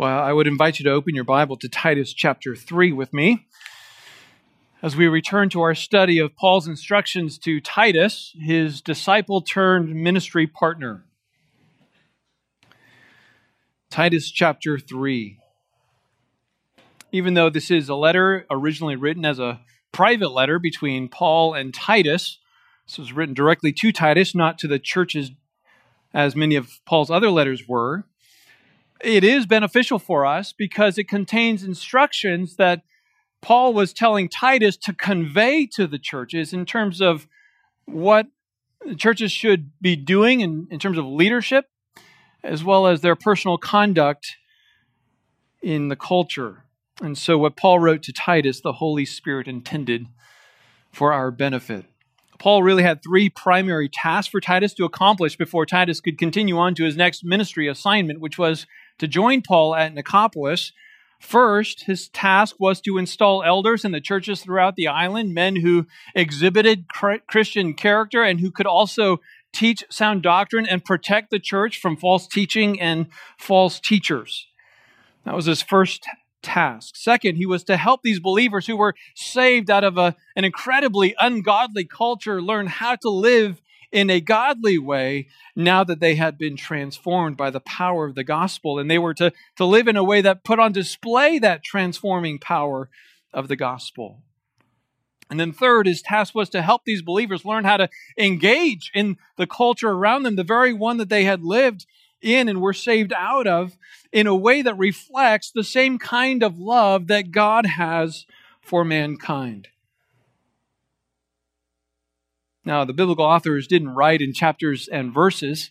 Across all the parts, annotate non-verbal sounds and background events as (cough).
Well, I would invite you to open your Bible to Titus chapter 3 with me as we return to our study of Paul's instructions to Titus, his disciple turned ministry partner. Titus chapter 3. Even though this is a letter originally written as a private letter between Paul and Titus, this was written directly to Titus, not to the churches as many of Paul's other letters were it is beneficial for us because it contains instructions that Paul was telling Titus to convey to the churches in terms of what the churches should be doing in, in terms of leadership, as well as their personal conduct in the culture. And so, what Paul wrote to Titus, the Holy Spirit intended for our benefit. Paul really had three primary tasks for Titus to accomplish before Titus could continue on to his next ministry assignment, which was to join Paul at Nicopolis. First, his task was to install elders in the churches throughout the island, men who exhibited Christian character and who could also teach sound doctrine and protect the church from false teaching and false teachers. That was his first task. Second, he was to help these believers who were saved out of a, an incredibly ungodly culture learn how to live in a godly way now that they had been transformed by the power of the gospel. And they were to, to live in a way that put on display that transforming power of the gospel. And then, third, his task was to help these believers learn how to engage in the culture around them, the very one that they had lived in and were saved out of, in a way that reflects the same kind of love that God has for mankind. Now, the biblical authors didn't write in chapters and verses,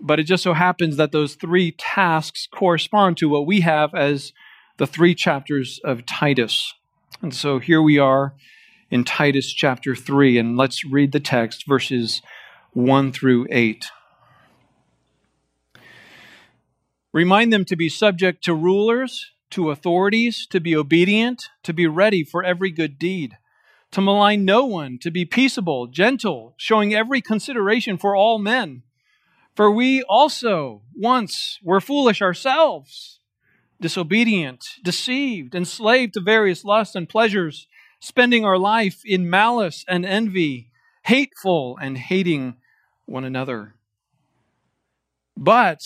but it just so happens that those three tasks correspond to what we have as the three chapters of Titus. And so here we are in Titus chapter 3, and let's read the text, verses 1 through 8. Remind them to be subject to rulers, to authorities, to be obedient, to be ready for every good deed to malign no one, to be peaceable, gentle, showing every consideration for all men. For we also once were foolish ourselves, disobedient, deceived, enslaved to various lusts and pleasures, spending our life in malice and envy, hateful and hating one another. But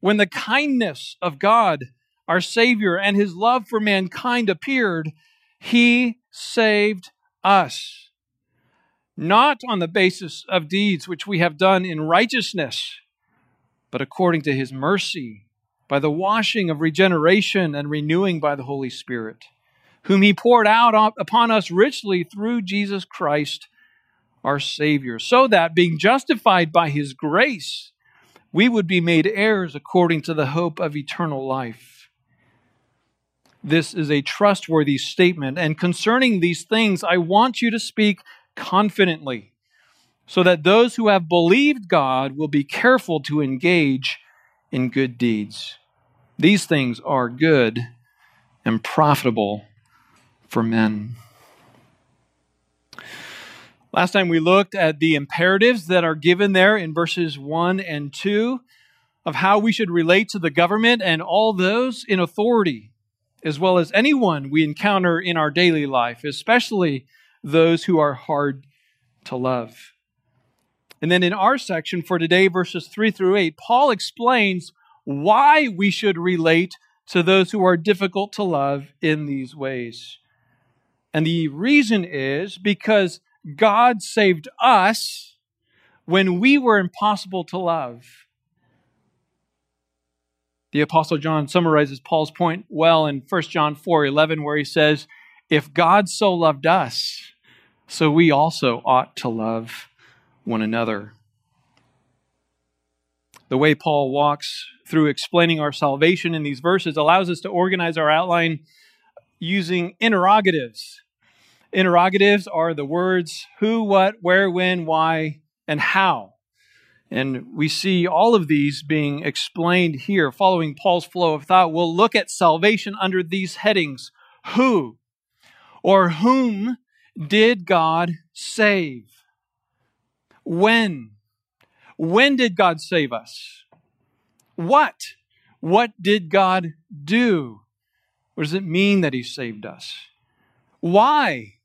when the kindness of God, our Savior, and his love for mankind appeared, he saved us, not on the basis of deeds which we have done in righteousness, but according to his mercy, by the washing of regeneration and renewing by the Holy Spirit, whom he poured out upon us richly through Jesus Christ, our Savior, so that, being justified by his grace, we would be made heirs according to the hope of eternal life. This is a trustworthy statement. And concerning these things, I want you to speak confidently, so that those who have believed God will be careful to engage in good deeds. These things are good and profitable for men. Last time we looked at the imperatives that are given there in verses 1 and 2 of how we should relate to the government and all those in authority as well as anyone we encounter in our daily life, especially those who are hard to love. And then in our section for today, verses 3 through 8, Paul explains why we should relate to those who are difficult to love in these ways. And the reason is because God saved us when we were impossible to love. The apostle John summarizes Paul's point well in 1 John 4:11 where he says, "If God so loved us, so we also ought to love one another." The way Paul walks through explaining our salvation in these verses allows us to organize our outline using interrogatives. Interrogatives are the words who, what, where, when, why, and how. And we see all of these being explained here, following Paul's flow of thought. We'll look at salvation under these headings Who or whom did God save? When? When did God save us? What? What did God do? What does it mean that He saved us? Why?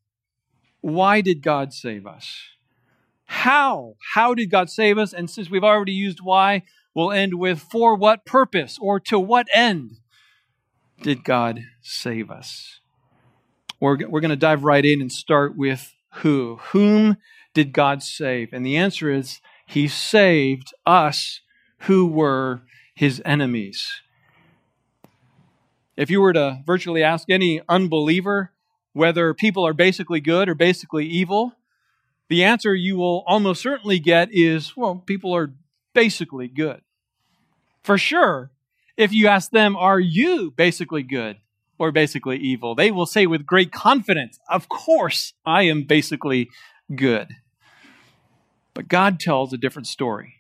Why did God save us? How? How did God save us? And since we've already used why, we'll end with for what purpose or to what end did God save us? We're, we're going to dive right in and start with who. Whom did God save? And the answer is He saved us who were His enemies. If you were to virtually ask any unbeliever whether people are basically good or basically evil, the answer you will almost certainly get is, well, people are basically good. For sure, if you ask them, are you basically good or basically evil? They will say with great confidence, of course, I am basically good. But God tells a different story.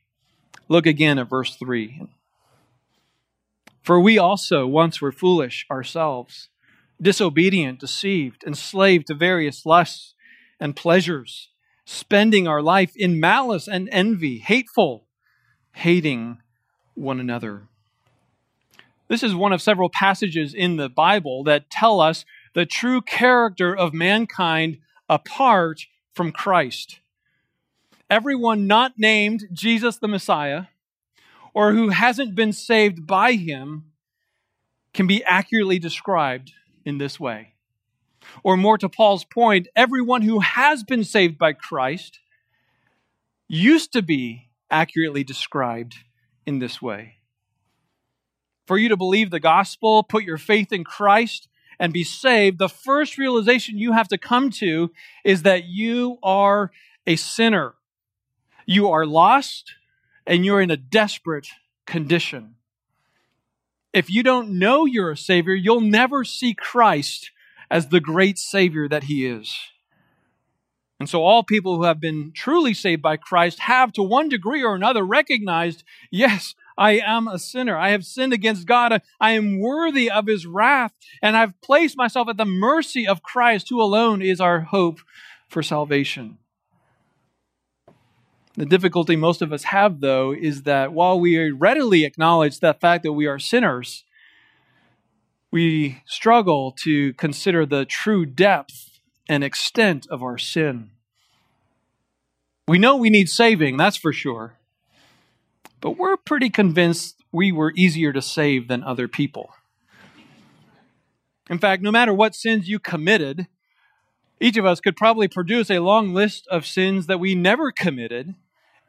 Look again at verse 3. For we also once were foolish ourselves, disobedient, deceived, enslaved to various lusts and pleasures, spending our life in malice and envy, hateful, hating one another. This is one of several passages in the Bible that tell us the true character of mankind apart from Christ. Everyone not named Jesus the Messiah or who hasn't been saved by him can be accurately described in this way. Or more to Paul's point, everyone who has been saved by Christ used to be accurately described in this way. For you to believe the gospel, put your faith in Christ, and be saved, the first realization you have to come to is that you are a sinner. You are lost and you're in a desperate condition. If you don't know you're a Savior, you'll never see Christ as the great Savior that He is. And so, all people who have been truly saved by Christ have, to one degree or another, recognized yes, I am a sinner. I have sinned against God. I am worthy of His wrath. And I've placed myself at the mercy of Christ, who alone is our hope for salvation. The difficulty most of us have, though, is that while we readily acknowledge the fact that we are sinners, we struggle to consider the true depth and extent of our sin. We know we need saving, that's for sure. But we're pretty convinced we were easier to save than other people. In fact, no matter what sins you committed, each of us could probably produce a long list of sins that we never committed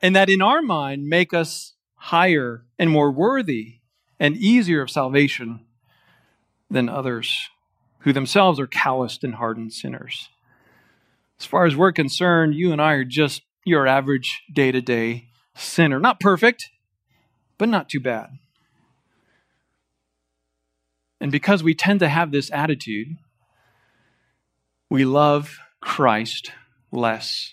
and that in our mind make us higher and more worthy and easier of salvation than others who themselves are calloused and hardened sinners. As far as we're concerned, you and I are just your average day to day sinner. Not perfect, but not too bad. And because we tend to have this attitude, we love Christ less.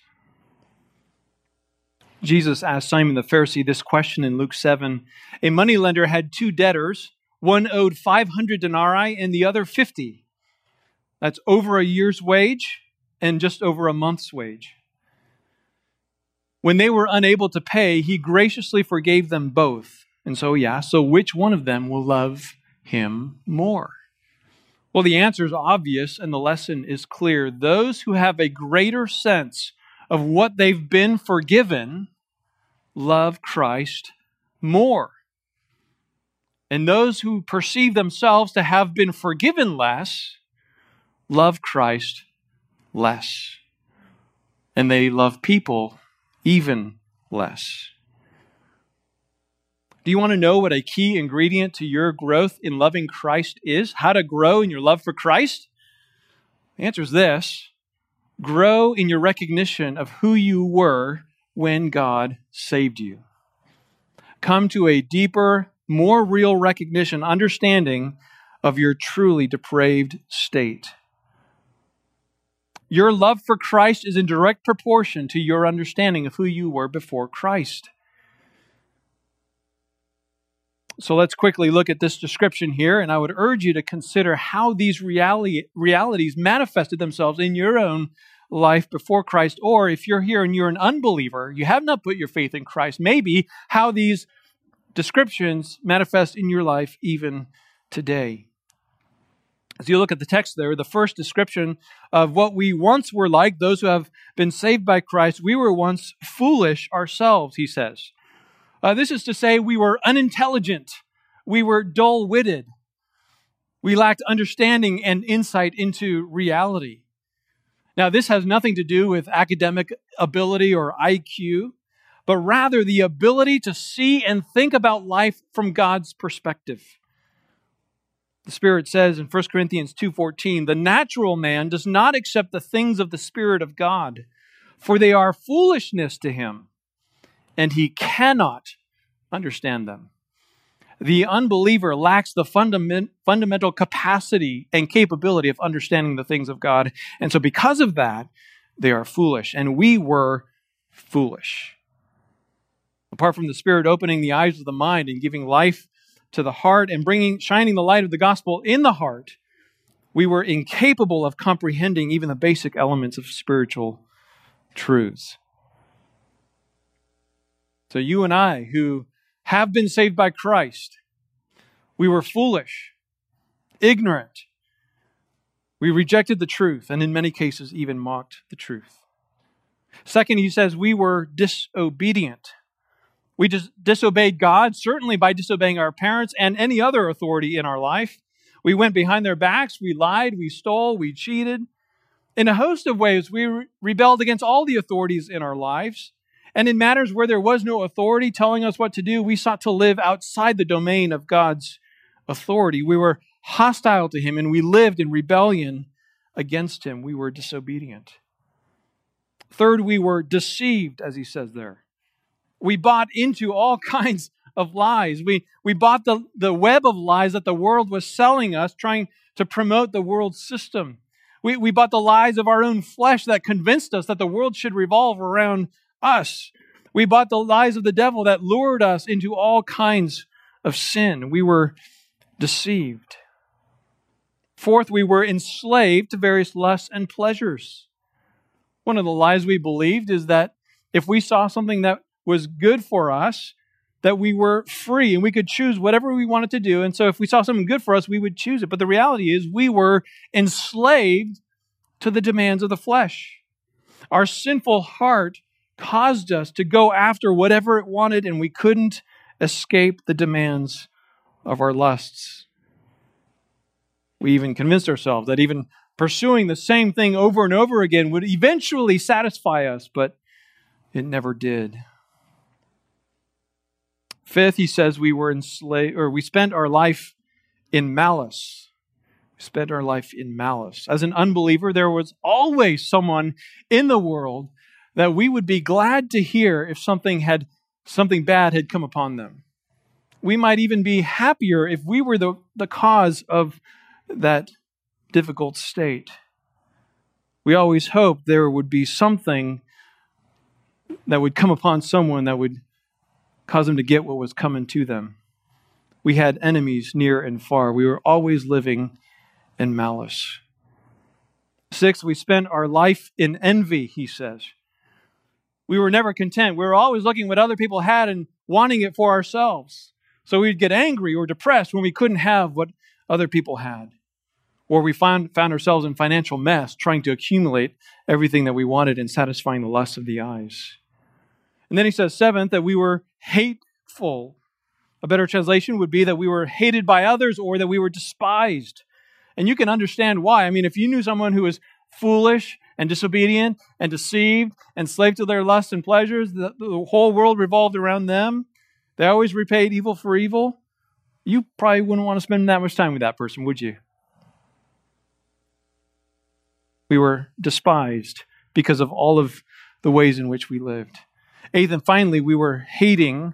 Jesus asked Simon the Pharisee this question in Luke 7. A moneylender had two debtors. One owed 500 denarii and the other 50. That's over a year's wage and just over a month's wage. When they were unable to pay, he graciously forgave them both. And so, yeah, so which one of them will love him more? Well, the answer is obvious and the lesson is clear. Those who have a greater sense of what they've been forgiven love Christ more. And those who perceive themselves to have been forgiven less love Christ less. And they love people even less. Do you want to know what a key ingredient to your growth in loving Christ is? How to grow in your love for Christ? The answer is this grow in your recognition of who you were when God saved you. Come to a deeper, more real recognition, understanding of your truly depraved state. Your love for Christ is in direct proportion to your understanding of who you were before Christ. So let's quickly look at this description here, and I would urge you to consider how these realities manifested themselves in your own life before Christ, or if you're here and you're an unbeliever, you have not put your faith in Christ, maybe how these descriptions manifest in your life even today. As you look at the text there, the first description of what we once were like, those who have been saved by Christ, we were once foolish ourselves, he says. Uh, this is to say, we were unintelligent, we were dull witted, we lacked understanding and insight into reality. Now, this has nothing to do with academic ability or IQ, but rather the ability to see and think about life from God's perspective. The Spirit says in 1 Corinthians 2:14, "The natural man does not accept the things of the Spirit of God, for they are foolishness to him, and he cannot understand them." The unbeliever lacks the fundament, fundamental capacity and capability of understanding the things of God. And so, because of that, they are foolish. And we were foolish. Apart from the Spirit opening the eyes of the mind and giving life to the heart and bringing, shining the light of the gospel in the heart, we were incapable of comprehending even the basic elements of spiritual truths. So, you and I, who have been saved by Christ, we were foolish, ignorant. We rejected the truth, and in many cases, even mocked the truth. Second, he says we were disobedient. We dis- disobeyed God, certainly by disobeying our parents and any other authority in our life. We went behind their backs, we lied, we stole, we cheated. In a host of ways, we re- rebelled against all the authorities in our lives. And in matters where there was no authority telling us what to do, we sought to live outside the domain of God's authority. We were hostile to Him and we lived in rebellion against Him. We were disobedient. Third, we were deceived, as He says there. We bought into all (laughs) kinds of lies. We, we bought the, the web of lies that the world was selling us, trying to promote the world system. We, we bought the lies of our own flesh that convinced us that the world should revolve around us. We bought the lies of the devil that lured us into all kinds of sin. We were deceived. Fourth, we were enslaved to various lusts and pleasures. One of the lies we believed is that if we saw something that was good for us, that we were free and we could choose whatever we wanted to do. And so if we saw something good for us, we would choose it. But the reality is we were enslaved to the demands of the flesh. Our sinful heart caused us to go after whatever it wanted, and we couldn't escape the demands of our lusts. We even convinced ourselves that even pursuing the same thing over and over again would eventually satisfy us, but it never did. Fifth, he says we were enslaved, or we spent our life in malice. We spent our life in malice. As an unbeliever, there was always someone in the world that we would be glad to hear if something had something bad had come upon them. We might even be happier if we were the, the cause of that difficult state. We always hope there would be something that would come upon someone that would cause them to get what was coming to them. We had enemies near and far. We were always living in malice. Six, we spent our life in envy, he says. We were never content. We were always looking what other people had and wanting it for ourselves. So we'd get angry or depressed when we couldn't have what other people had. Or we found, found ourselves in financial mess trying to accumulate everything that we wanted and satisfying the lusts of the eyes. And then he says, seventh, that we were hateful. A better translation would be that we were hated by others or that we were despised. And you can understand why. I mean, if you knew someone who was foolish and disobedient and deceived and slave to their lusts and pleasures. The, the whole world revolved around them. They always repaid evil for evil. You probably wouldn't want to spend that much time with that person, would you? We were despised because of all of the ways in which we lived. Eighth and finally, we were hating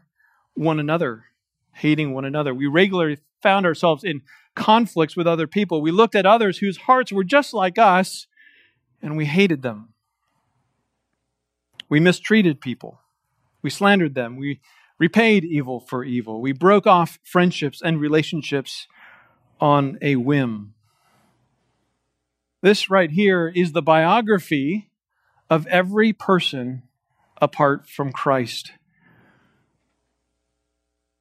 one another. Hating one another. We regularly found ourselves in conflicts with other people. We looked at others whose hearts were just like us and we hated them. We mistreated people. We slandered them. We repaid evil for evil. We broke off friendships and relationships on a whim. This right here is the biography of every person apart from Christ.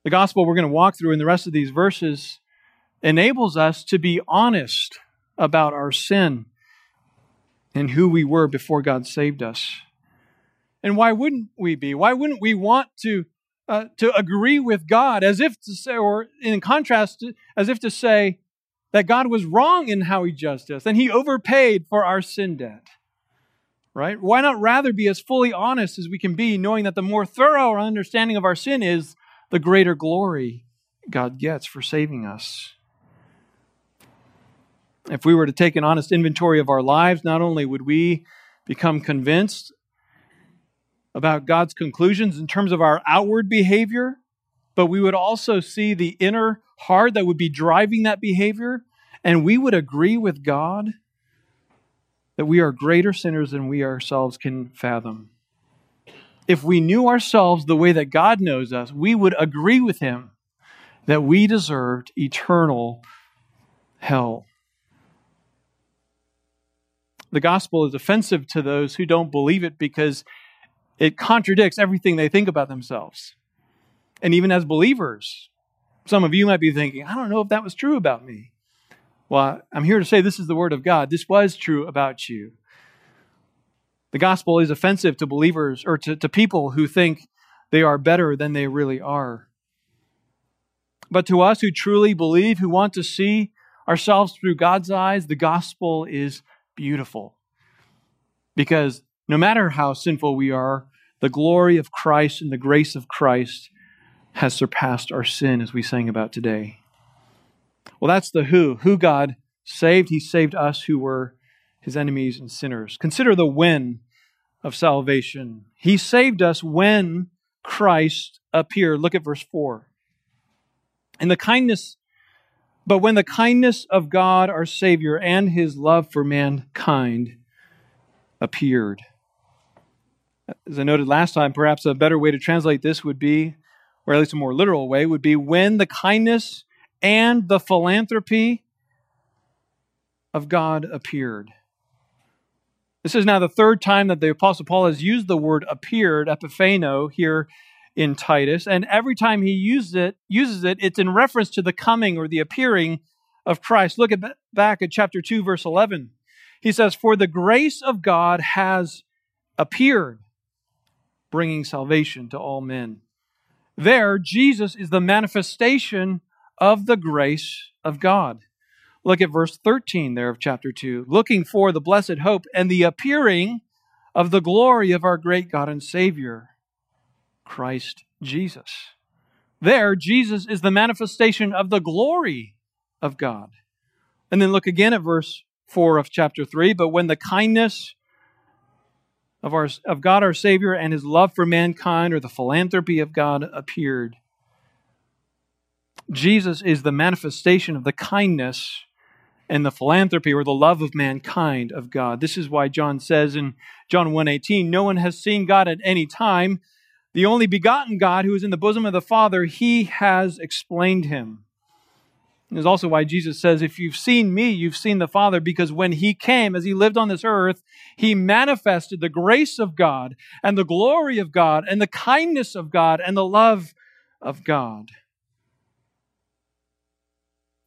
The gospel we're going to walk through in the rest of these verses enables us to be honest about our sin and who we were before God saved us. And why wouldn't we be? Why wouldn't we want to uh, to agree with God as if to say, or in contrast, as if to say that God was wrong in how He judged us and He overpaid for our sin debt? Right? Why not rather be as fully honest as we can be, knowing that the more thorough our understanding of our sin is, the greater glory God gets for saving us? If we were to take an honest inventory of our lives, not only would we become convinced about God's conclusions in terms of our outward behavior, but we would also see the inner heart that would be driving that behavior, and we would agree with God that we are greater sinners than we ourselves can fathom. If we knew ourselves the way that God knows us, we would agree with Him that we deserved eternal hell. The gospel is offensive to those who don't believe it because it contradicts everything they think about themselves. And even as believers, some of you might be thinking, I don't know if that was true about me. Well, I'm here to say this is the word of God. This was true about you. The gospel is offensive to believers or to, to people who think they are better than they really are. But to us who truly believe, who want to see ourselves through God's eyes, the gospel is beautiful. Because no matter how sinful we are, the glory of Christ and the grace of Christ has surpassed our sin, as we sang about today. Well, that's the who. Who God saved. He saved us who were his enemies and sinners. Consider the when of salvation. He saved us when Christ appeared. Look at verse 4. And the kindness, but when the kindness of God our Savior and his love for mankind appeared. As I noted last time, perhaps a better way to translate this would be, or at least a more literal way, would be when the kindness and the philanthropy of God appeared. This is now the third time that the Apostle Paul has used the word appeared, epiphano, here in Titus. And every time he uses it, uses it, it's in reference to the coming or the appearing of Christ. Look at, back at chapter 2, verse 11. He says, For the grace of God has appeared bringing salvation to all men. There, Jesus is the manifestation of the grace of God. Look at verse 13 there of chapter 2. Looking for the blessed hope and the appearing of the glory of our great God and Savior, Christ Jesus. There, Jesus is the manifestation of the glory of God. And then look again at verse 4 of chapter 3. But when the kindness of, our, of God our Savior and his love for mankind or the philanthropy of God appeared. Jesus is the manifestation of the kindness and the philanthropy or the love of mankind of God. This is why John says in John 1:18, no one has seen God at any time. The only begotten God who is in the bosom of the Father, he has explained him is also why Jesus says, If you've seen me, you've seen the Father, because when he came, as he lived on this earth, he manifested the grace of God and the glory of God and the kindness of God and the love of God.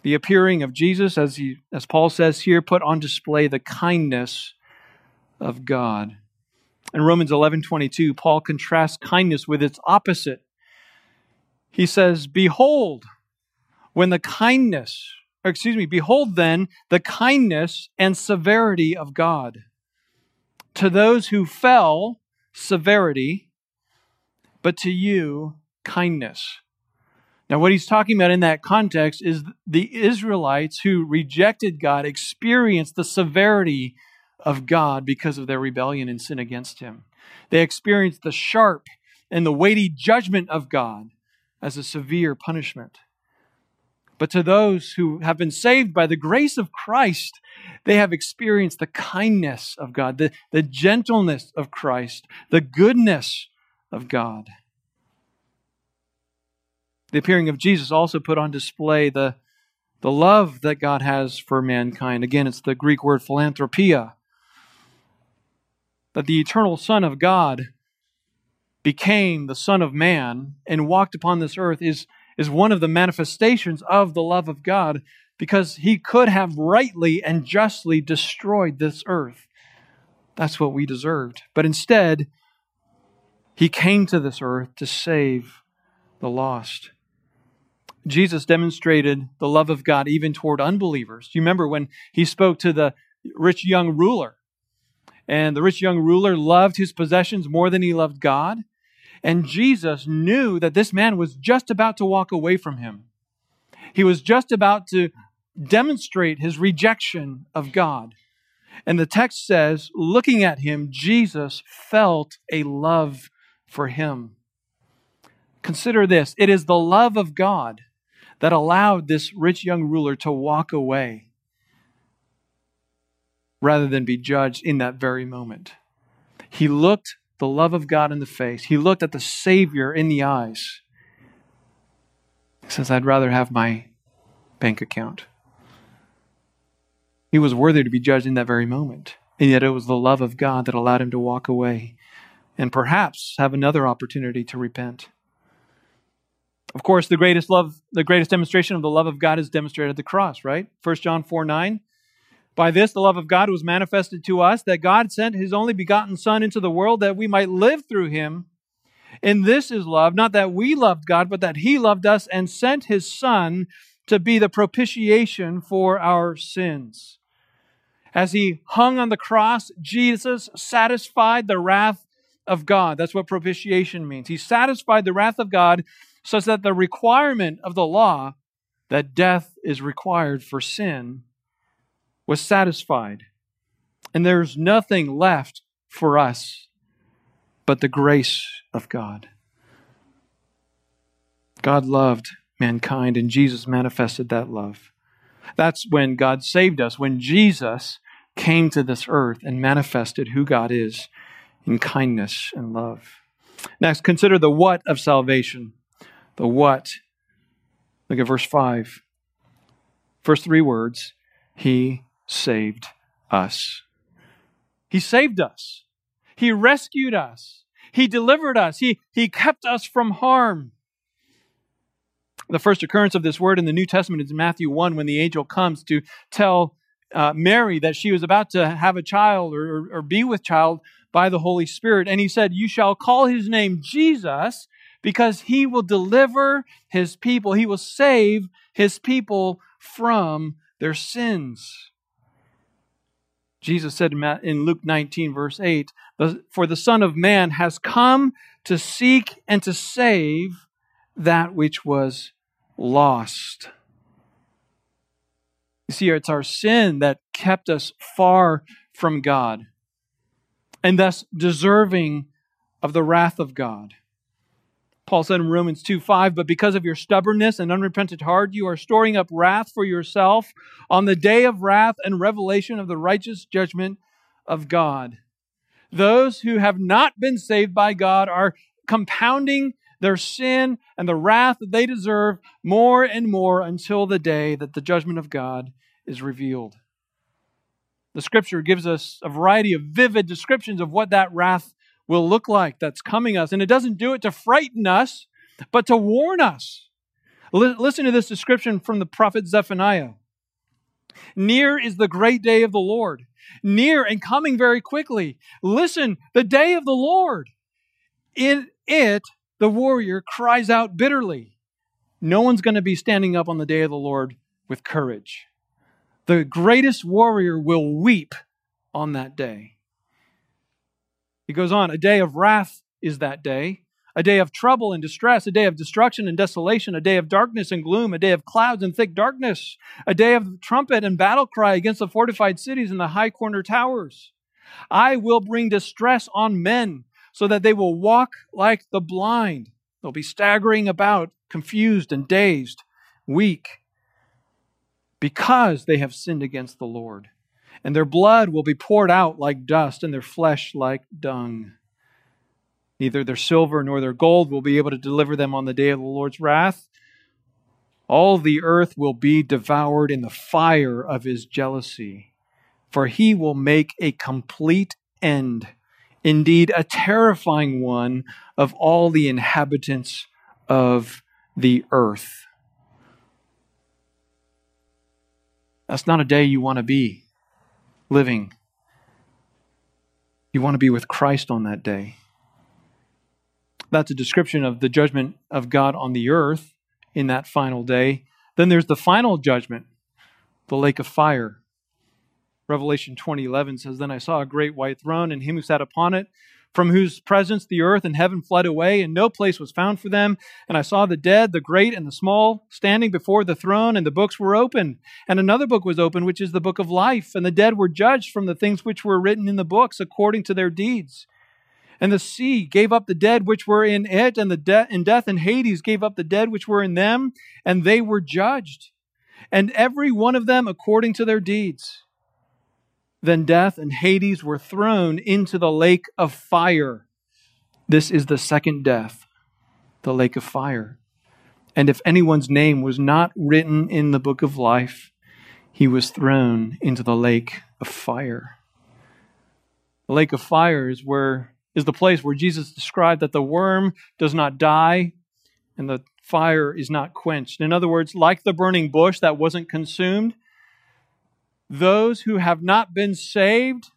The appearing of Jesus, as, he, as Paul says here, put on display the kindness of God. In Romans 11 22, Paul contrasts kindness with its opposite. He says, Behold, when the kindness, excuse me, behold then the kindness and severity of God. To those who fell, severity, but to you, kindness. Now, what he's talking about in that context is the Israelites who rejected God experienced the severity of God because of their rebellion and sin against him. They experienced the sharp and the weighty judgment of God as a severe punishment. But to those who have been saved by the grace of Christ, they have experienced the kindness of God, the, the gentleness of Christ, the goodness of God. The appearing of Jesus also put on display the, the love that God has for mankind. Again, it's the Greek word philanthropia. That the eternal Son of God became the Son of Man and walked upon this earth is is one of the manifestations of the love of God because he could have rightly and justly destroyed this earth. That's what we deserved. But instead, he came to this earth to save the lost. Jesus demonstrated the love of God even toward unbelievers. Do you remember when he spoke to the rich young ruler? And the rich young ruler loved his possessions more than he loved God. And Jesus knew that this man was just about to walk away from him. He was just about to demonstrate his rejection of God. And the text says, looking at him, Jesus felt a love for him. Consider this it is the love of God that allowed this rich young ruler to walk away rather than be judged in that very moment. He looked the love of God in the face, he looked at the Savior in the eyes. He says, I'd rather have my bank account. He was worthy to be judged in that very moment. And yet it was the love of God that allowed him to walk away and perhaps have another opportunity to repent. Of course, the greatest love, the greatest demonstration of the love of God is demonstrated at the cross, right? 1 John 4 9. By this, the love of God was manifested to us, that God sent his only begotten Son into the world that we might live through him. And this is love, not that we loved God, but that he loved us and sent his Son to be the propitiation for our sins. As he hung on the cross, Jesus satisfied the wrath of God. That's what propitiation means. He satisfied the wrath of God such that the requirement of the law that death is required for sin was satisfied. And there's nothing left for us but the grace of God. God loved mankind, and Jesus manifested that love. That's when God saved us, when Jesus came to this earth and manifested who God is in kindness and love. Next, consider the what of salvation. The what. Look at verse 5. First three words He saved us. He saved us. He rescued us. He delivered us. He, he kept us from harm. The first occurrence of this word in the New Testament is in Matthew 1 when the angel comes to tell uh, Mary that she was about to have a child or, or be with child by the Holy Spirit. And he said, You shall call his name Jesus because he will deliver his people, he will save his people from their sins. Jesus said in Luke 19, verse 8, For the Son of Man has come to seek and to save that which was lost. You see, it's our sin that kept us far from God and thus deserving of the wrath of God. Paul said in Romans 2 5, but because of your stubbornness and unrepentant heart, you are storing up wrath for yourself on the day of wrath and revelation of the righteous judgment of God. Those who have not been saved by God are compounding their sin and the wrath that they deserve more and more until the day that the judgment of God is revealed. The scripture gives us a variety of vivid descriptions of what that wrath will look like that's coming us. And it doesn't do it to frighten us, but to warn us. L- listen to this description from the prophet Zephaniah. Near is the great day of the Lord, near and coming very quickly. Listen, the day of the Lord. In it, the warrior cries out bitterly. No one's going to be standing up on the day of the Lord with courage. The greatest warrior will weep on that day. He goes on, a day of wrath is that day, a day of trouble and distress, a day of destruction and desolation, a day of darkness and gloom, a day of clouds and thick darkness, a day of trumpet and battle cry against the fortified cities and the high corner towers. I will bring distress on men so that they will walk like the blind. They'll be staggering about, confused and dazed, weak, because they have sinned against the Lord and their blood will be poured out like dust, and their flesh like dung. Neither their silver nor their gold will be able to deliver them on the day of the Lord's wrath. All the earth will be devoured in the fire of his jealousy, for he will make a complete end, indeed, a terrifying one, of all the inhabitants of the earth. That's not a day you want to be living. You want to be with Christ on that day. That's a description of the judgment of God on the earth in that final day. Then there's the final judgment, the lake of fire. Revelation 20:11 says, "Then I saw a great white throne and him who sat upon it, from whose presence the earth and heaven fled away, and no place was found for them. And I saw the dead, the great and the small, standing before the throne, and the books were open. And another book was opened, which is the book of life. And the dead were judged from the things which were written in the books according to their deeds. And the sea gave up the dead which were in it, and the de- and death and Hades gave up the dead which were in them, and they were judged, and every one of them according to their deeds. Then death and Hades were thrown into the lake of fire. This is the second death, the lake of fire. And if anyone's name was not written in the book of life, he was thrown into the lake of fire. The lake of fire is where is the place where Jesus described that the worm does not die and the fire is not quenched. In other words, like the burning bush that wasn't consumed, those who have not been saved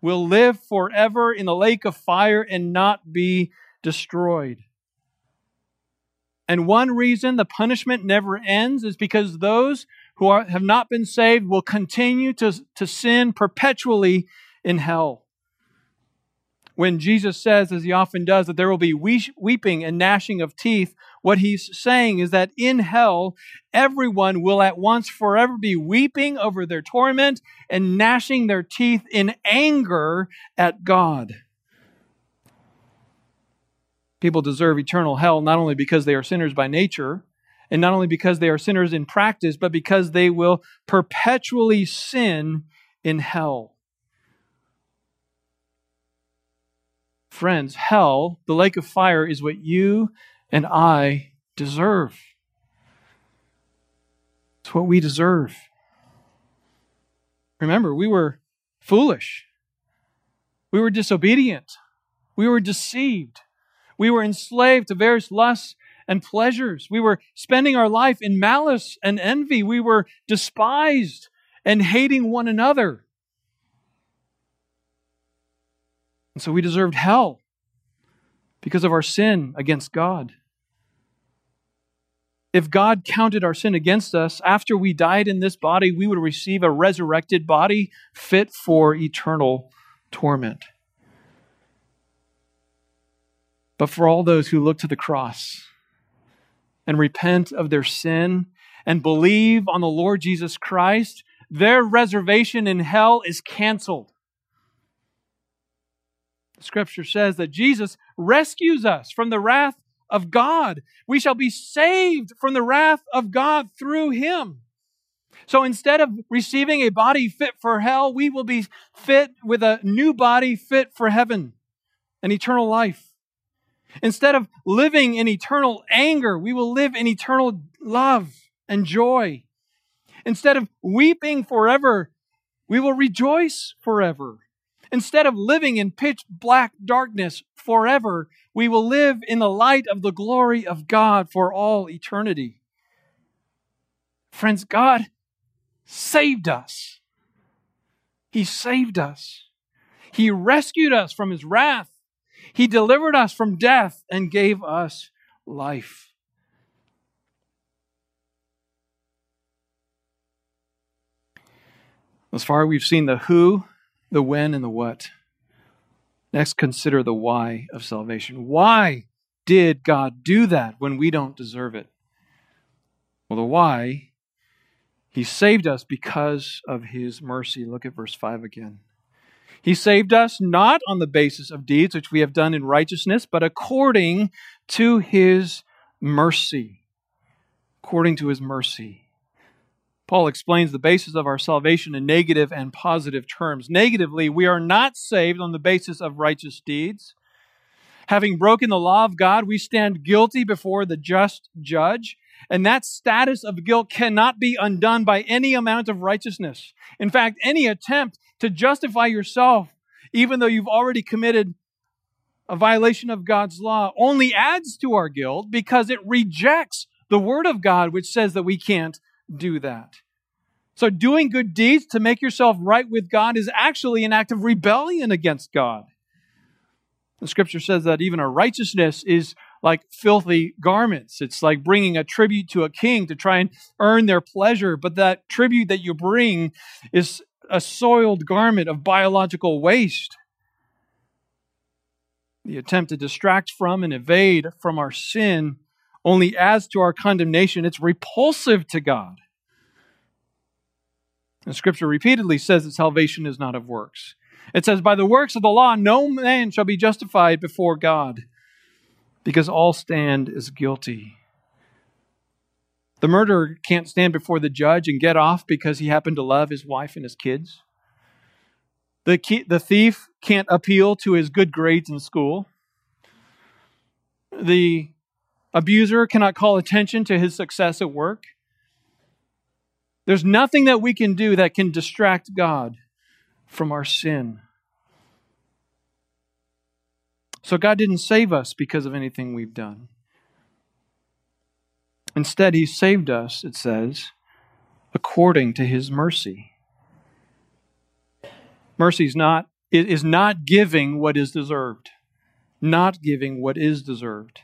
will live forever in the lake of fire and not be destroyed. And one reason the punishment never ends is because those who are, have not been saved will continue to, to sin perpetually in hell when Jesus says, as he often does, that there will be weeping and gnashing of teeth, what he's saying is that in hell, everyone will at once forever be weeping over their torment and gnashing their teeth in anger at God. People deserve eternal hell not only because they are sinners by nature, and not only because they are sinners in practice, but because they will perpetually sin in hell. Friends, hell, the lake of fire, is what you and I deserve. It's what we deserve. Remember, we were foolish. We were disobedient. We were deceived. We were enslaved to various lusts and pleasures. We were spending our life in malice and envy. We were despised and hating one another. And so we deserved hell because of our sin against God. If God counted our sin against us after we died in this body, we would receive a resurrected body fit for eternal torment. But for all those who look to the cross and repent of their sin and believe on the Lord Jesus Christ, their reservation in hell is canceled. Scripture says that Jesus rescues us from the wrath of God. We shall be saved from the wrath of God through him. So instead of receiving a body fit for hell, we will be fit with a new body fit for heaven and eternal life. Instead of living in eternal anger, we will live in eternal love and joy. Instead of weeping forever, we will rejoice forever. Instead of living in pitch black darkness forever, we will live in the light of the glory of God for all eternity. Friends, God saved us. He saved us. He rescued us from his wrath. He delivered us from death and gave us life. Thus far, we've seen the who the when and the what. Next, consider the why of salvation. Why did God do that when we don't deserve it? Well, the why, He saved us because of His mercy. Look at verse 5 again. He saved us not on the basis of deeds which we have done in righteousness, but according to His mercy. According to His mercy. Paul explains the basis of our salvation in negative and positive terms. Negatively, we are not saved on the basis of righteous deeds. Having broken the law of God, we stand guilty before the just judge, and that status of guilt cannot be undone by any amount of righteousness. In fact, any attempt to justify yourself, even though you've already committed a violation of God's law, only adds to our guilt because it rejects the Word of God, which says that we can't do that. So, doing good deeds to make yourself right with God is actually an act of rebellion against God. The scripture says that even our righteousness is like filthy garments. It's like bringing a tribute to a king to try and earn their pleasure, but that tribute that you bring is a soiled garment of biological waste. The attempt to distract from and evade from our sin only adds to our condemnation. It's repulsive to God. And Scripture repeatedly says that salvation is not of works. It says, By the works of the law, no man shall be justified before God, because all stand as guilty. The murderer can't stand before the judge and get off because he happened to love his wife and his kids. The, the thief can't appeal to his good grades in school. The abuser cannot call attention to his success at work. There's nothing that we can do that can distract God from our sin. So God didn't save us because of anything we've done. Instead, He saved us, it says, according to His mercy. Mercy is not, is not giving what is deserved, not giving what is deserved.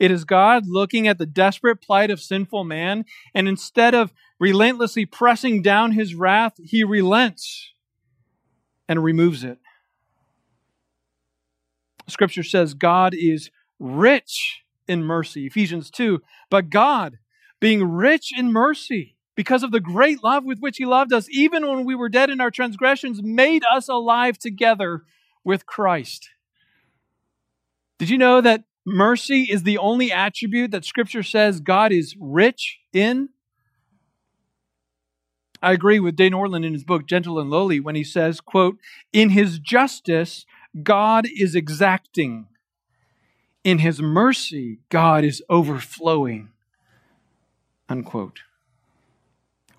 It is God looking at the desperate plight of sinful man, and instead of relentlessly pressing down his wrath, he relents and removes it. Scripture says God is rich in mercy. Ephesians 2. But God, being rich in mercy, because of the great love with which he loved us, even when we were dead in our transgressions, made us alive together with Christ. Did you know that mercy is the only attribute that Scripture says God is rich in? I agree with Dane Ortlund in his book Gentle and Lowly when he says, quote, "In his justice God is exacting. In his mercy God is overflowing." Unquote.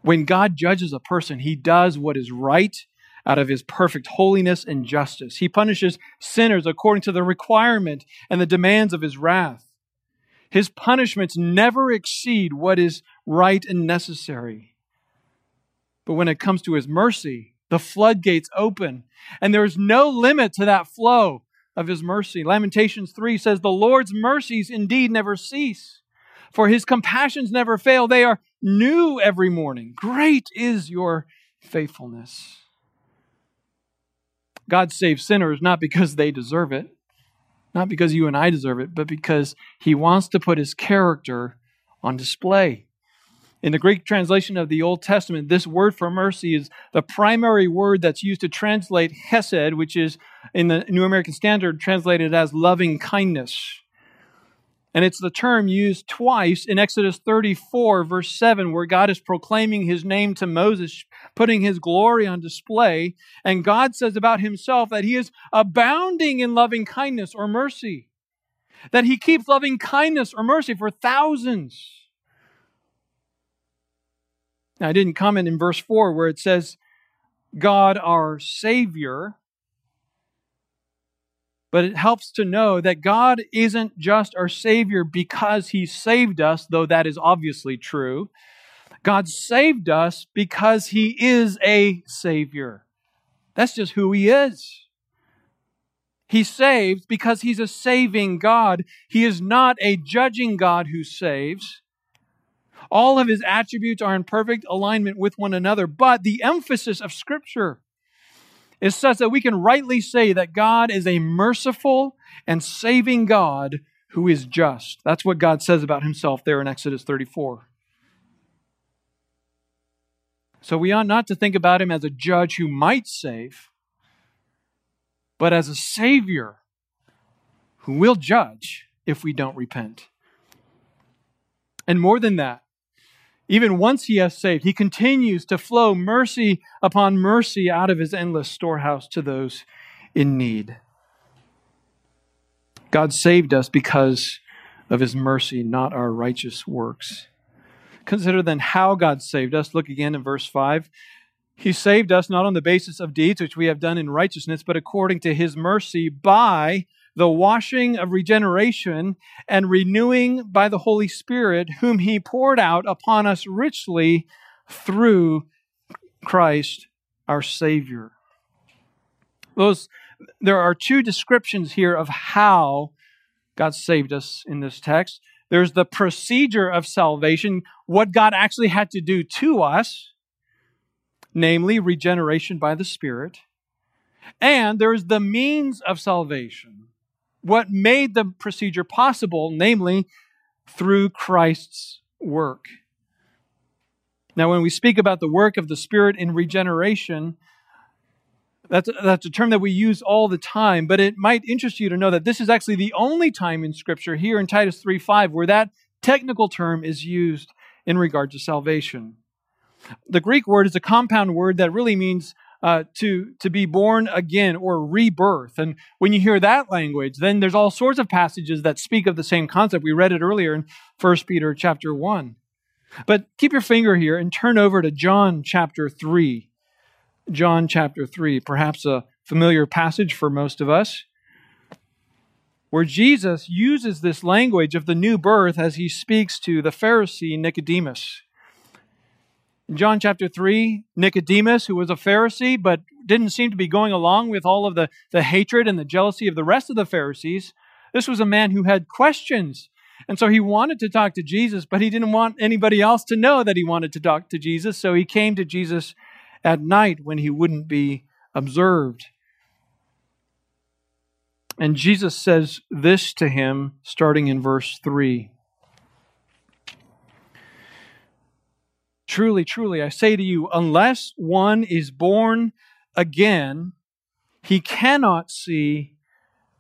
When God judges a person, he does what is right out of his perfect holiness and justice. He punishes sinners according to the requirement and the demands of his wrath. His punishments never exceed what is right and necessary. But when it comes to his mercy, the floodgates open, and there is no limit to that flow of his mercy. Lamentations 3 says, The Lord's mercies indeed never cease, for his compassions never fail. They are new every morning. Great is your faithfulness. God saves sinners not because they deserve it, not because you and I deserve it, but because he wants to put his character on display. In the Greek translation of the Old Testament, this word for mercy is the primary word that's used to translate hesed, which is in the New American Standard translated as loving kindness. And it's the term used twice in Exodus 34, verse 7, where God is proclaiming his name to Moses, putting his glory on display. And God says about himself that he is abounding in loving kindness or mercy, that he keeps loving kindness or mercy for thousands. Now, I didn't comment in verse 4 where it says, God our Savior. But it helps to know that God isn't just our Savior because He saved us, though that is obviously true. God saved us because He is a Savior. That's just who He is. He saves because He's a saving God. He is not a judging God who saves. All of his attributes are in perfect alignment with one another, but the emphasis of Scripture is such that we can rightly say that God is a merciful and saving God who is just. That's what God says about himself there in Exodus 34. So we ought not to think about him as a judge who might save, but as a savior who will judge if we don't repent. And more than that, even once he has saved, he continues to flow mercy upon mercy out of his endless storehouse to those in need. God saved us because of his mercy, not our righteous works. Consider then how God saved us. Look again in verse 5. He saved us not on the basis of deeds which we have done in righteousness, but according to his mercy by the washing of regeneration and renewing by the Holy Spirit, whom he poured out upon us richly through Christ our Savior. Those, there are two descriptions here of how God saved us in this text. There's the procedure of salvation, what God actually had to do to us, namely regeneration by the Spirit. And there's the means of salvation, what made the procedure possible, namely through Christ's work. Now, when we speak about the work of the Spirit in regeneration, that's, that's a term that we use all the time, but it might interest you to know that this is actually the only time in Scripture, here in Titus 3 5, where that technical term is used in regard to salvation. The Greek word is a compound word that really means uh, to, to be born again or rebirth. And when you hear that language, then there's all sorts of passages that speak of the same concept. We read it earlier in 1 Peter chapter 1. But keep your finger here and turn over to John chapter 3. John chapter 3, perhaps a familiar passage for most of us, where Jesus uses this language of the new birth as he speaks to the Pharisee Nicodemus. In John chapter 3, Nicodemus, who was a Pharisee but didn't seem to be going along with all of the, the hatred and the jealousy of the rest of the Pharisees, this was a man who had questions and so he wanted to talk to Jesus, but he didn't want anybody else to know that he wanted to talk to Jesus. So he came to Jesus at night when he wouldn't be observed. And Jesus says this to him starting in verse 3. Truly, truly, I say to you, unless one is born again, he cannot see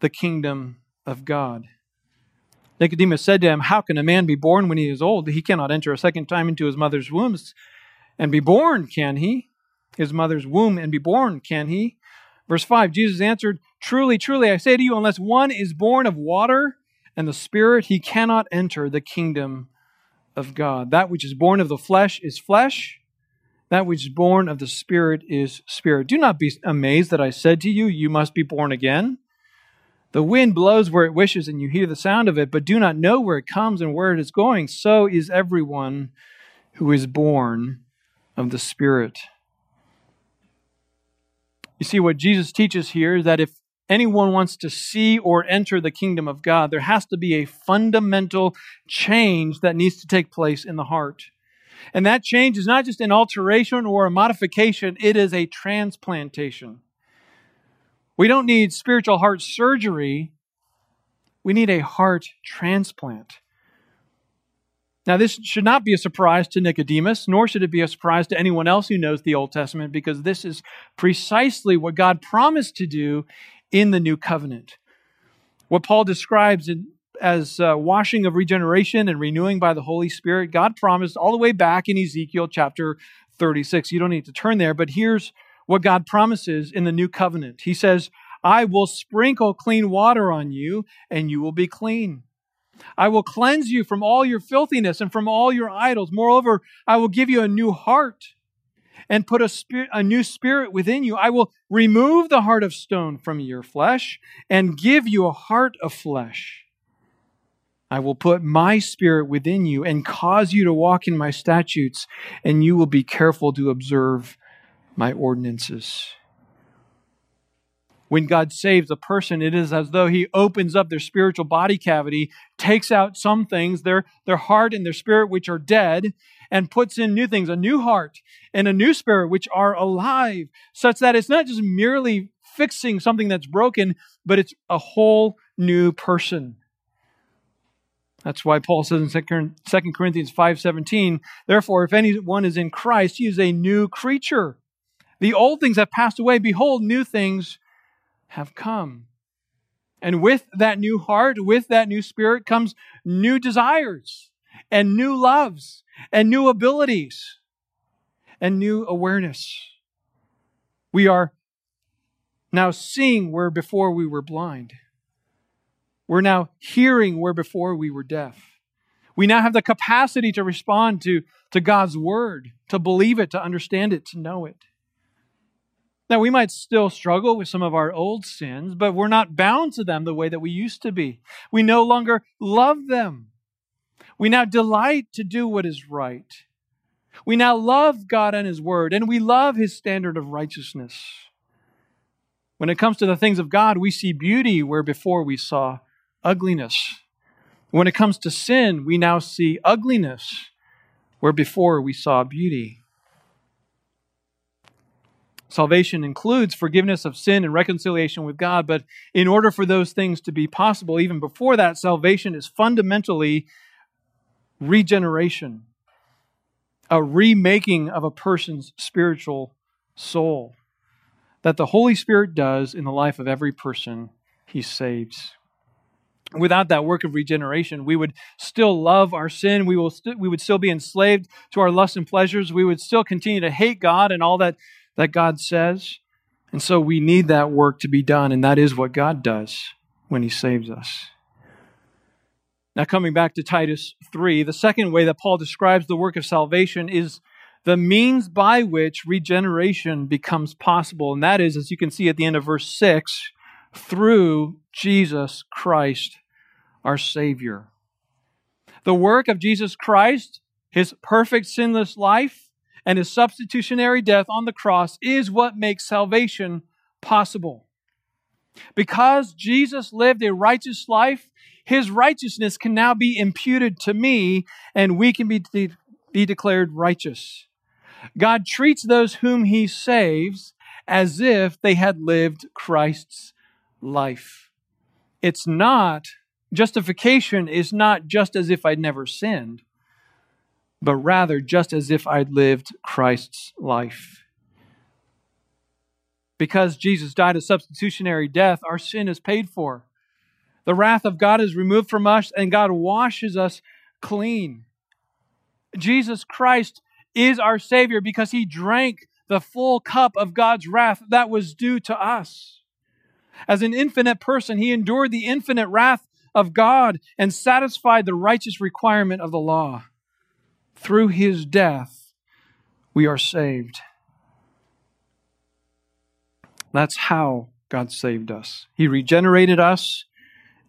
the kingdom of God. Nicodemus said to him, How can a man be born when he is old? He cannot enter a second time into his mother's womb and be born, can he? His mother's womb and be born, can he? Verse 5 Jesus answered, Truly, truly, I say to you, unless one is born of water and the Spirit, he cannot enter the kingdom of God. That which is born of the flesh is flesh. That which is born of the Spirit is spirit. Do not be amazed that I said to you, You must be born again. The wind blows where it wishes, and you hear the sound of it, but do not know where it comes and where it is going. So is everyone who is born of the Spirit. You see, what Jesus teaches here is that if anyone wants to see or enter the kingdom of God, there has to be a fundamental change that needs to take place in the heart. And that change is not just an alteration or a modification, it is a transplantation. We don't need spiritual heart surgery. We need a heart transplant. Now, this should not be a surprise to Nicodemus, nor should it be a surprise to anyone else who knows the Old Testament, because this is precisely what God promised to do in the new covenant. What Paul describes in, as uh, washing of regeneration and renewing by the Holy Spirit, God promised all the way back in Ezekiel chapter 36. You don't need to turn there, but here's what God promises in the new covenant. He says, I will sprinkle clean water on you, and you will be clean. I will cleanse you from all your filthiness and from all your idols. Moreover, I will give you a new heart and put a, spirit, a new spirit within you. I will remove the heart of stone from your flesh and give you a heart of flesh. I will put my spirit within you and cause you to walk in my statutes, and you will be careful to observe my ordinances. When God saves a person, it is as though He opens up their spiritual body cavity, takes out some things, their, their heart and their spirit, which are dead, and puts in new things, a new heart and a new spirit, which are alive, such that it's not just merely fixing something that's broken, but it's a whole new person. That's why Paul says in 2 Corinthians 5:17, therefore if anyone is in Christ, he is a new creature. The old things have passed away. Behold, new things have come. And with that new heart, with that new spirit, comes new desires and new loves and new abilities and new awareness. We are now seeing where before we were blind. We're now hearing where before we were deaf. We now have the capacity to respond to, to God's word, to believe it, to understand it, to know it. Now, we might still struggle with some of our old sins, but we're not bound to them the way that we used to be. We no longer love them. We now delight to do what is right. We now love God and His Word, and we love His standard of righteousness. When it comes to the things of God, we see beauty where before we saw ugliness. When it comes to sin, we now see ugliness where before we saw beauty. Salvation includes forgiveness of sin and reconciliation with God, but in order for those things to be possible, even before that, salvation is fundamentally regeneration, a remaking of a person's spiritual soul that the Holy Spirit does in the life of every person he saves. Without that work of regeneration, we would still love our sin. We, will st- we would still be enslaved to our lusts and pleasures. We would still continue to hate God and all that, that God says. And so we need that work to be done, and that is what God does when He saves us. Now, coming back to Titus 3, the second way that Paul describes the work of salvation is the means by which regeneration becomes possible. And that is, as you can see at the end of verse 6, through Jesus Christ, our Savior. The work of Jesus Christ, his perfect sinless life, and his substitutionary death on the cross is what makes salvation possible. Because Jesus lived a righteous life, his righteousness can now be imputed to me, and we can be, de- be declared righteous. God treats those whom he saves as if they had lived Christ's life. It's not, justification is not just as if I'd never sinned, but rather just as if I'd lived Christ's life. Because Jesus died a substitutionary death, our sin is paid for. The wrath of God is removed from us, and God washes us clean. Jesus Christ is our Savior because he drank the full cup of God's wrath that was due to us. As an infinite person, he endured the infinite wrath of God and satisfied the righteous requirement of the law. Through his death, we are saved. That's how God saved us. He regenerated us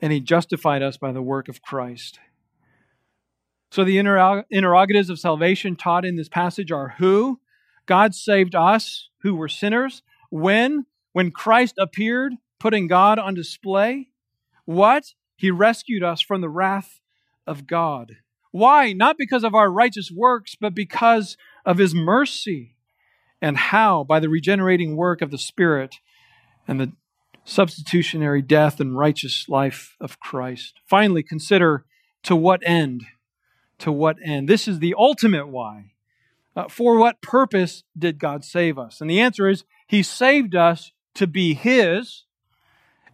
and he justified us by the work of Christ. So the interrogatives of salvation taught in this passage are who? God saved us who were sinners. When? When Christ appeared, putting God on display. What? He rescued us from the wrath of God. Why? Not because of our righteous works, but because of his mercy. And how? By the regenerating work of the Spirit and the substitutionary death and righteous life of Christ. Finally, consider to what end to what end? This is the ultimate why. Uh, for what purpose did God save us? And the answer is He saved us to be His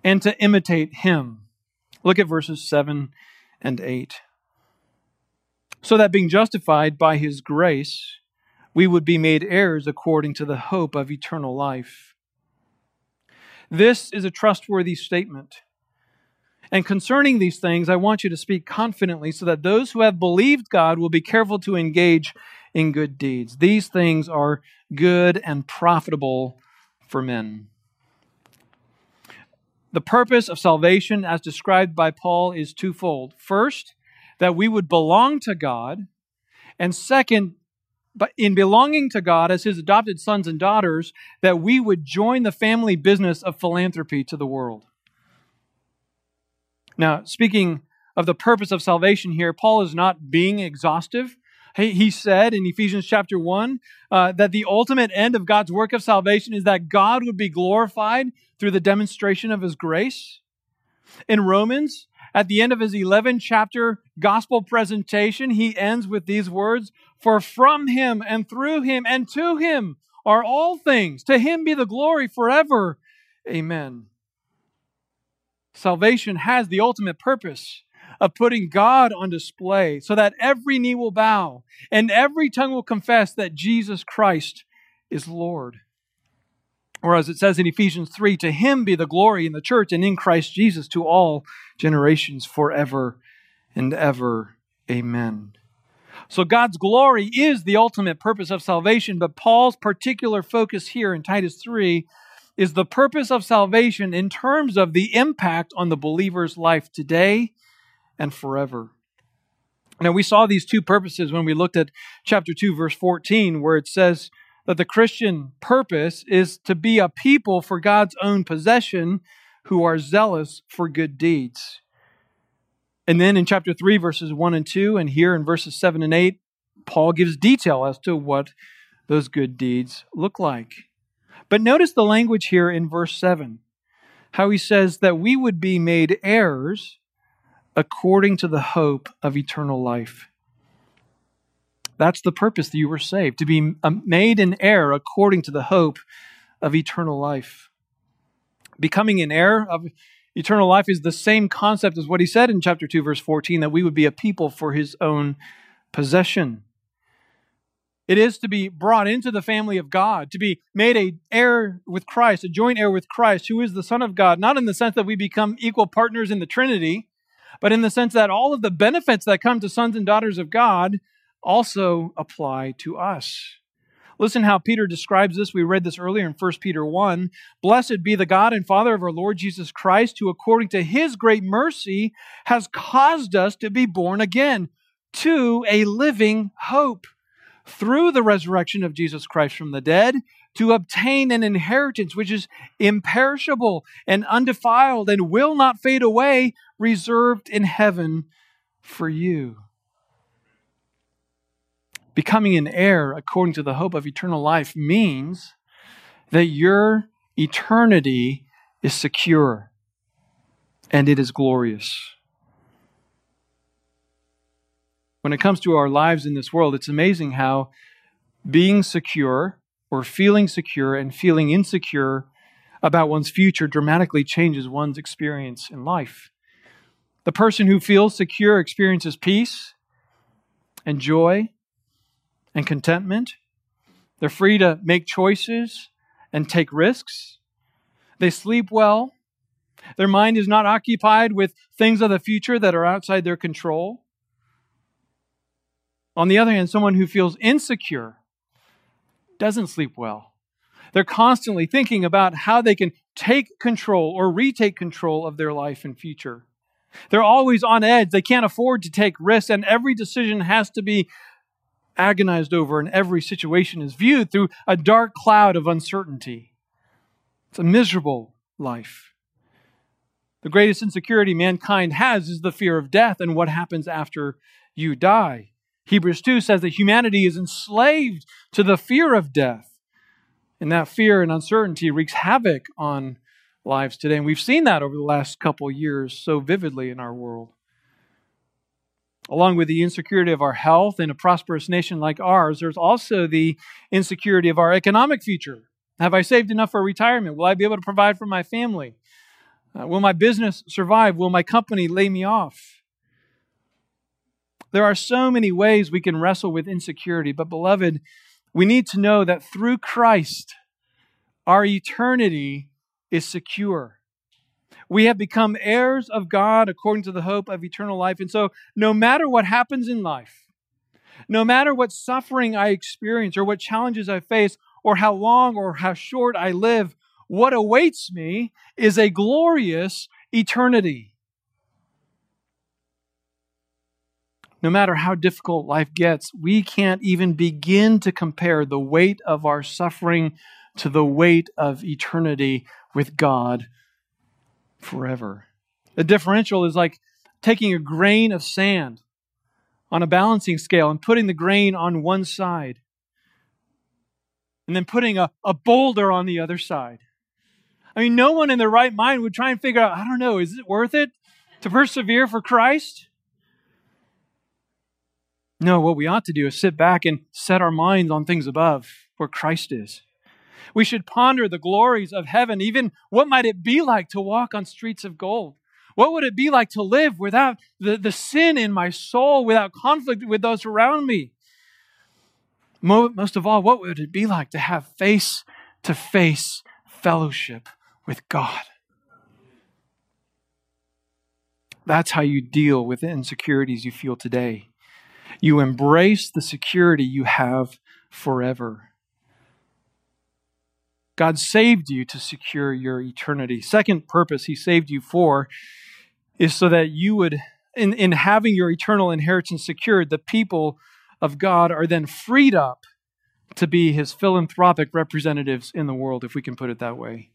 and to imitate Him. Look at verses 7 and 8. So that being justified by His grace, we would be made heirs according to the hope of eternal life. This is a trustworthy statement. And concerning these things, I want you to speak confidently so that those who have believed God will be careful to engage in good deeds. These things are good and profitable for men. The purpose of salvation, as described by Paul, is twofold. First, that we would belong to God, and second, but in belonging to God as his adopted sons and daughters, that we would join the family business of philanthropy to the world. Now, speaking of the purpose of salvation here, Paul is not being exhaustive. He said in Ephesians chapter 1 uh, that the ultimate end of God's work of salvation is that God would be glorified through the demonstration of his grace. In Romans, at the end of his 11 chapter gospel presentation, he ends with these words For from him and through him and to him are all things. To him be the glory forever. Amen. Salvation has the ultimate purpose of putting God on display so that every knee will bow and every tongue will confess that Jesus Christ is Lord. Or as it says in Ephesians 3, to him be the glory in the church and in Christ Jesus to all generations forever and ever. Amen. So God's glory is the ultimate purpose of salvation, but Paul's particular focus here in Titus 3 is the purpose of salvation in terms of the impact on the believer's life today and forever. Now, we saw these two purposes when we looked at chapter 2, verse 14, where it says that the Christian purpose is to be a people for God's own possession who are zealous for good deeds. And then in chapter 3, verses 1 and 2, and here in verses 7 and 8, Paul gives detail as to what those good deeds look like. But notice the language here in verse 7 how he says that we would be made heirs according to the hope of eternal life. That's the purpose that you were saved, to be made an heir according to the hope of eternal life. Becoming an heir of Eternal life is the same concept as what he said in chapter 2, verse 14, that we would be a people for his own possession. It is to be brought into the family of God, to be made a heir with Christ, a joint heir with Christ, who is the Son of God, not in the sense that we become equal partners in the Trinity, but in the sense that all of the benefits that come to sons and daughters of God also apply to us. Listen how Peter describes this. We read this earlier in 1 Peter 1. Blessed be the God and Father of our Lord Jesus Christ, who according to his great mercy has caused us to be born again to a living hope through the resurrection of Jesus Christ from the dead to obtain an inheritance which is imperishable and undefiled and will not fade away, reserved in heaven for you. Becoming an heir according to the hope of eternal life means that your eternity is secure and it is glorious. When it comes to our lives in this world, it's amazing how being secure or feeling secure and feeling insecure about one's future dramatically changes one's experience in life. The person who feels secure experiences peace and joy and contentment. They're free to make choices and take risks. They sleep well. Their mind is not occupied with things of the future that are outside their control. On the other hand, someone who feels insecure doesn't sleep well. They're constantly thinking about how they can take control or retake control of their life and future. They're always on edge. They can't afford to take risks, and every decision has to be agonized over in every situation is viewed through a dark cloud of uncertainty. It's a miserable life. The greatest insecurity mankind has is the fear of death and what happens after you die. Hebrews 2 says that humanity is enslaved to the fear of death. And that fear and uncertainty wreaks havoc on lives today. And we've seen that over the last couple years so vividly in our world along with the insecurity of our health in a prosperous nation like ours, there's also the insecurity of our economic future. Have I saved enough for retirement? Will I be able to provide for my family? Uh, will my business survive? Will my company lay me off? There are so many ways we can wrestle with insecurity, but beloved, we need to know that through Christ, our eternity is secure. We have become heirs of God according to the hope of eternal life. And so, no matter what happens in life, no matter what suffering I experience or what challenges I face, or how long or how short I live, what awaits me is a glorious eternity. No matter how difficult life gets, we can't even begin to compare the weight of our suffering to the weight of eternity with God forever. The differential is like taking a grain of sand on a balancing scale and putting the grain on one side, and then putting a, a boulder on the other side. I mean, no one in their right mind would try and figure out, I don't know, is it worth it to persevere for Christ? No, what we ought to do is sit back and set our minds on things above where Christ is. We should ponder the glories of heaven, even what might it be like to walk on streets of gold? What would it be like to live without the, the sin in my soul, without conflict with those around me? Most of all, what would it be like to have face to face fellowship with God? That's how you deal with the insecurities you feel today. You embrace the security you have forever. God saved you to secure your eternity. Second purpose He saved you for is so that you would, in, in having your eternal inheritance secured, the people of God are then freed up to be His philanthropic representatives in the world, if we can put it that way.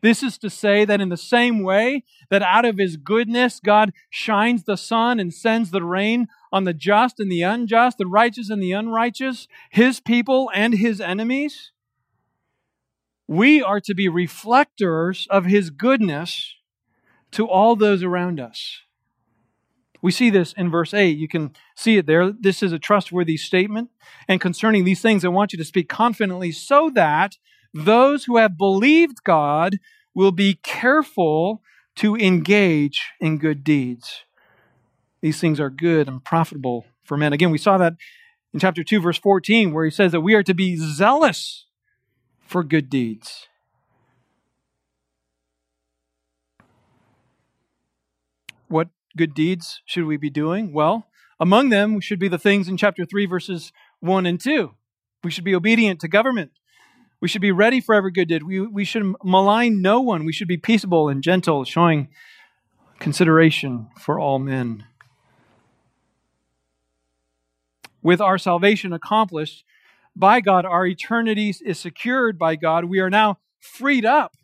This is to say that in the same way that out of his goodness God shines the sun and sends the rain on the just and the unjust, the righteous and the unrighteous, his people and his enemies, we are to be reflectors of his goodness to all those around us. We see this in verse 8. You can see it there. This is a trustworthy statement. And concerning these things, I want you to speak confidently so that those who have believed God will be careful to engage in good deeds. These things are good and profitable for men. Again, we saw that in chapter 2, verse 14, where he says that we are to be zealous for good deeds. What good deeds should we be doing? Well, among them should be the things in chapter 3, verses 1 and 2. We should be obedient to government. We should be ready for every good deed. We, we should malign no one. We should be peaceable and gentle, showing consideration for all men. With our salvation accomplished by God, our eternity is secured by God. We are now freed up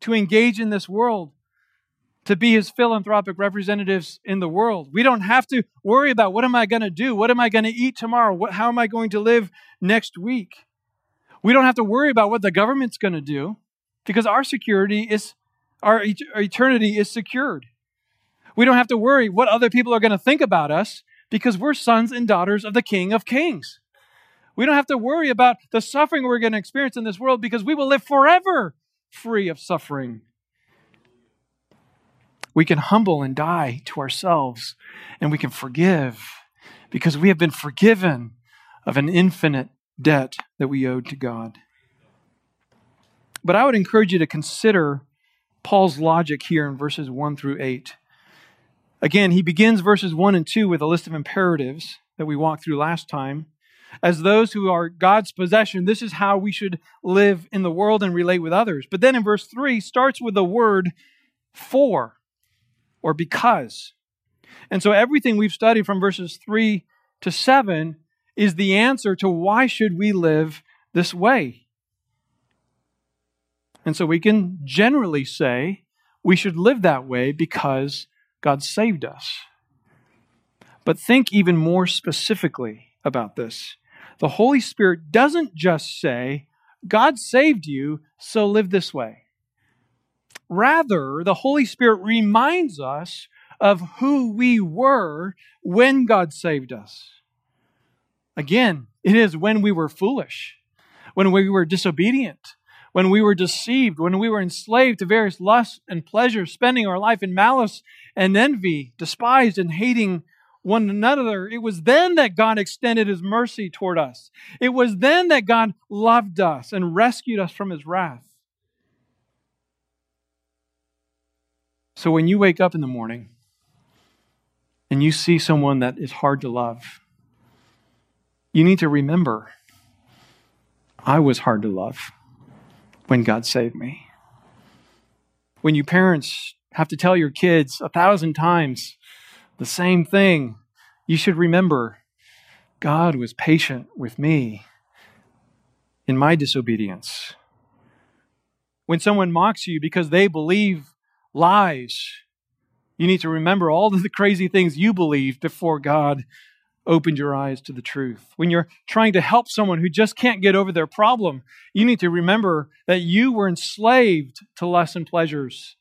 to engage in this world, to be his philanthropic representatives in the world. We don't have to worry about what am I going to do? What am I going to eat tomorrow? What, how am I going to live next week? We don't have to worry about what the government's going to do because our security is, our, our eternity is secured. We don't have to worry what other people are going to think about us because we're sons and daughters of the King of Kings. We don't have to worry about the suffering we're going to experience in this world because we will live forever free of suffering. We can humble and die to ourselves and we can forgive because we have been forgiven of an infinite debt that we owed to God. But I would encourage you to consider Paul's logic here in verses 1 through 8. Again, he begins verses 1 and 2 with a list of imperatives that we walked through last time. As those who are God's possession, this is how we should live in the world and relate with others. But then in verse 3 starts with the word for or because. And so everything we've studied from verses 3 to 7 is the answer to why should we live this way. And so we can generally say we should live that way because God saved us. But think even more specifically about this. The Holy Spirit doesn't just say, God saved you, so live this way. Rather, the Holy Spirit reminds us of who we were when God saved us. Again, it is when we were foolish, when we were disobedient, when we were deceived, when we were enslaved to various lusts and pleasures, spending our life in malice and envy, despised and hating one another. It was then that God extended his mercy toward us. It was then that God loved us and rescued us from his wrath. So when you wake up in the morning and you see someone that is hard to love, you need to remember I was hard to love when God saved me. When you parents have to tell your kids a thousand times the same thing, you should remember God was patient with me in my disobedience. When someone mocks you because they believe lies, you need to remember all the crazy things you believed before God opened your eyes to the truth. When you're trying to help someone who just can't get over their problem, you need to remember that you were enslaved to lust and pleasures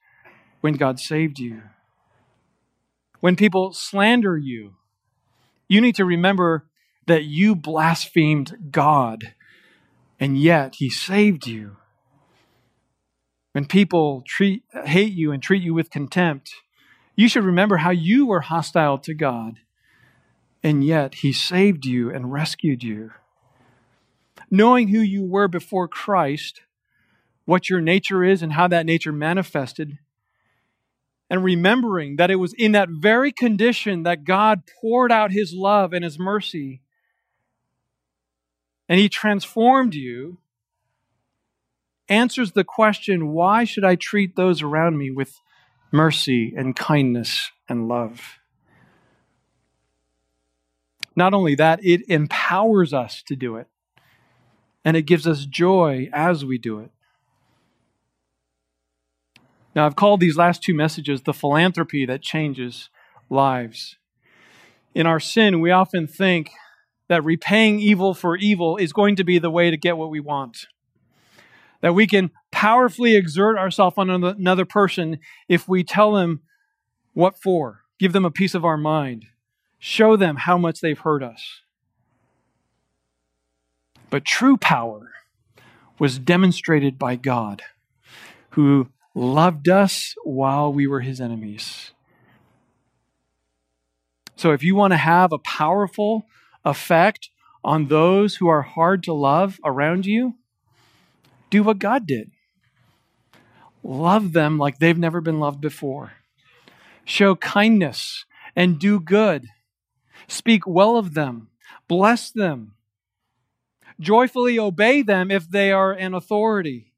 when God saved you. When people slander you, you need to remember that you blasphemed God and yet he saved you. When people treat hate you and treat you with contempt, you should remember how you were hostile to God and yet he saved you and rescued you. Knowing who you were before Christ, what your nature is, and how that nature manifested, and remembering that it was in that very condition that God poured out his love and his mercy and he transformed you answers the question why should I treat those around me with mercy and kindness and love? Not only that, it empowers us to do it, and it gives us joy as we do it. Now, I've called these last two messages the philanthropy that changes lives. In our sin, we often think that repaying evil for evil is going to be the way to get what we want. That we can powerfully exert ourselves on another person if we tell them what for, give them a piece of our mind, show them how much they've hurt us. But true power was demonstrated by God, who loved us while we were his enemies. So, if you want to have a powerful effect on those who are hard to love around you, do what God did. Love them like they've never been loved before. Show kindness and do good. Speak well of them. Bless them. Joyfully obey them if they are an authority.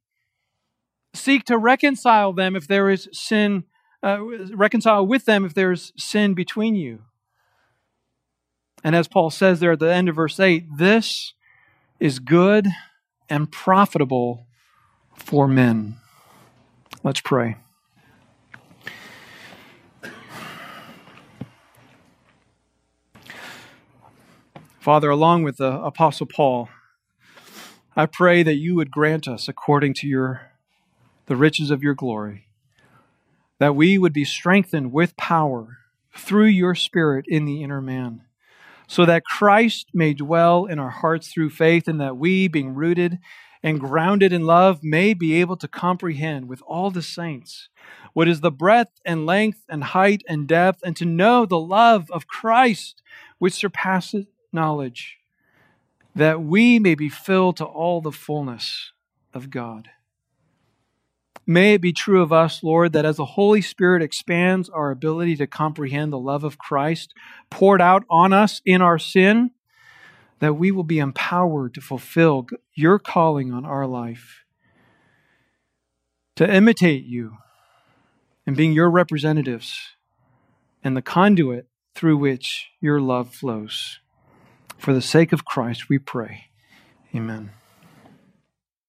Seek to reconcile them if there is sin, uh, reconcile with them if there is sin between you. And as Paul says there at the end of verse 8, this is good and profitable for men. Let's pray. Father, along with the Apostle Paul, I pray that you would grant us, according to your, the riches of your glory, that we would be strengthened with power through your Spirit in the inner man so that Christ may dwell in our hearts through faith, and that we, being rooted and grounded in love, may be able to comprehend with all the saints what is the breadth and length and height and depth, and to know the love of Christ which surpasses knowledge, that we may be filled to all the fullness of God. May it be true of us, Lord, that as the Holy Spirit expands our ability to comprehend the love of Christ poured out on us in our sin, that we will be empowered to fulfill your calling on our life, to imitate you and being your representatives and the conduit through which your love flows. For the sake of Christ, we pray. Amen.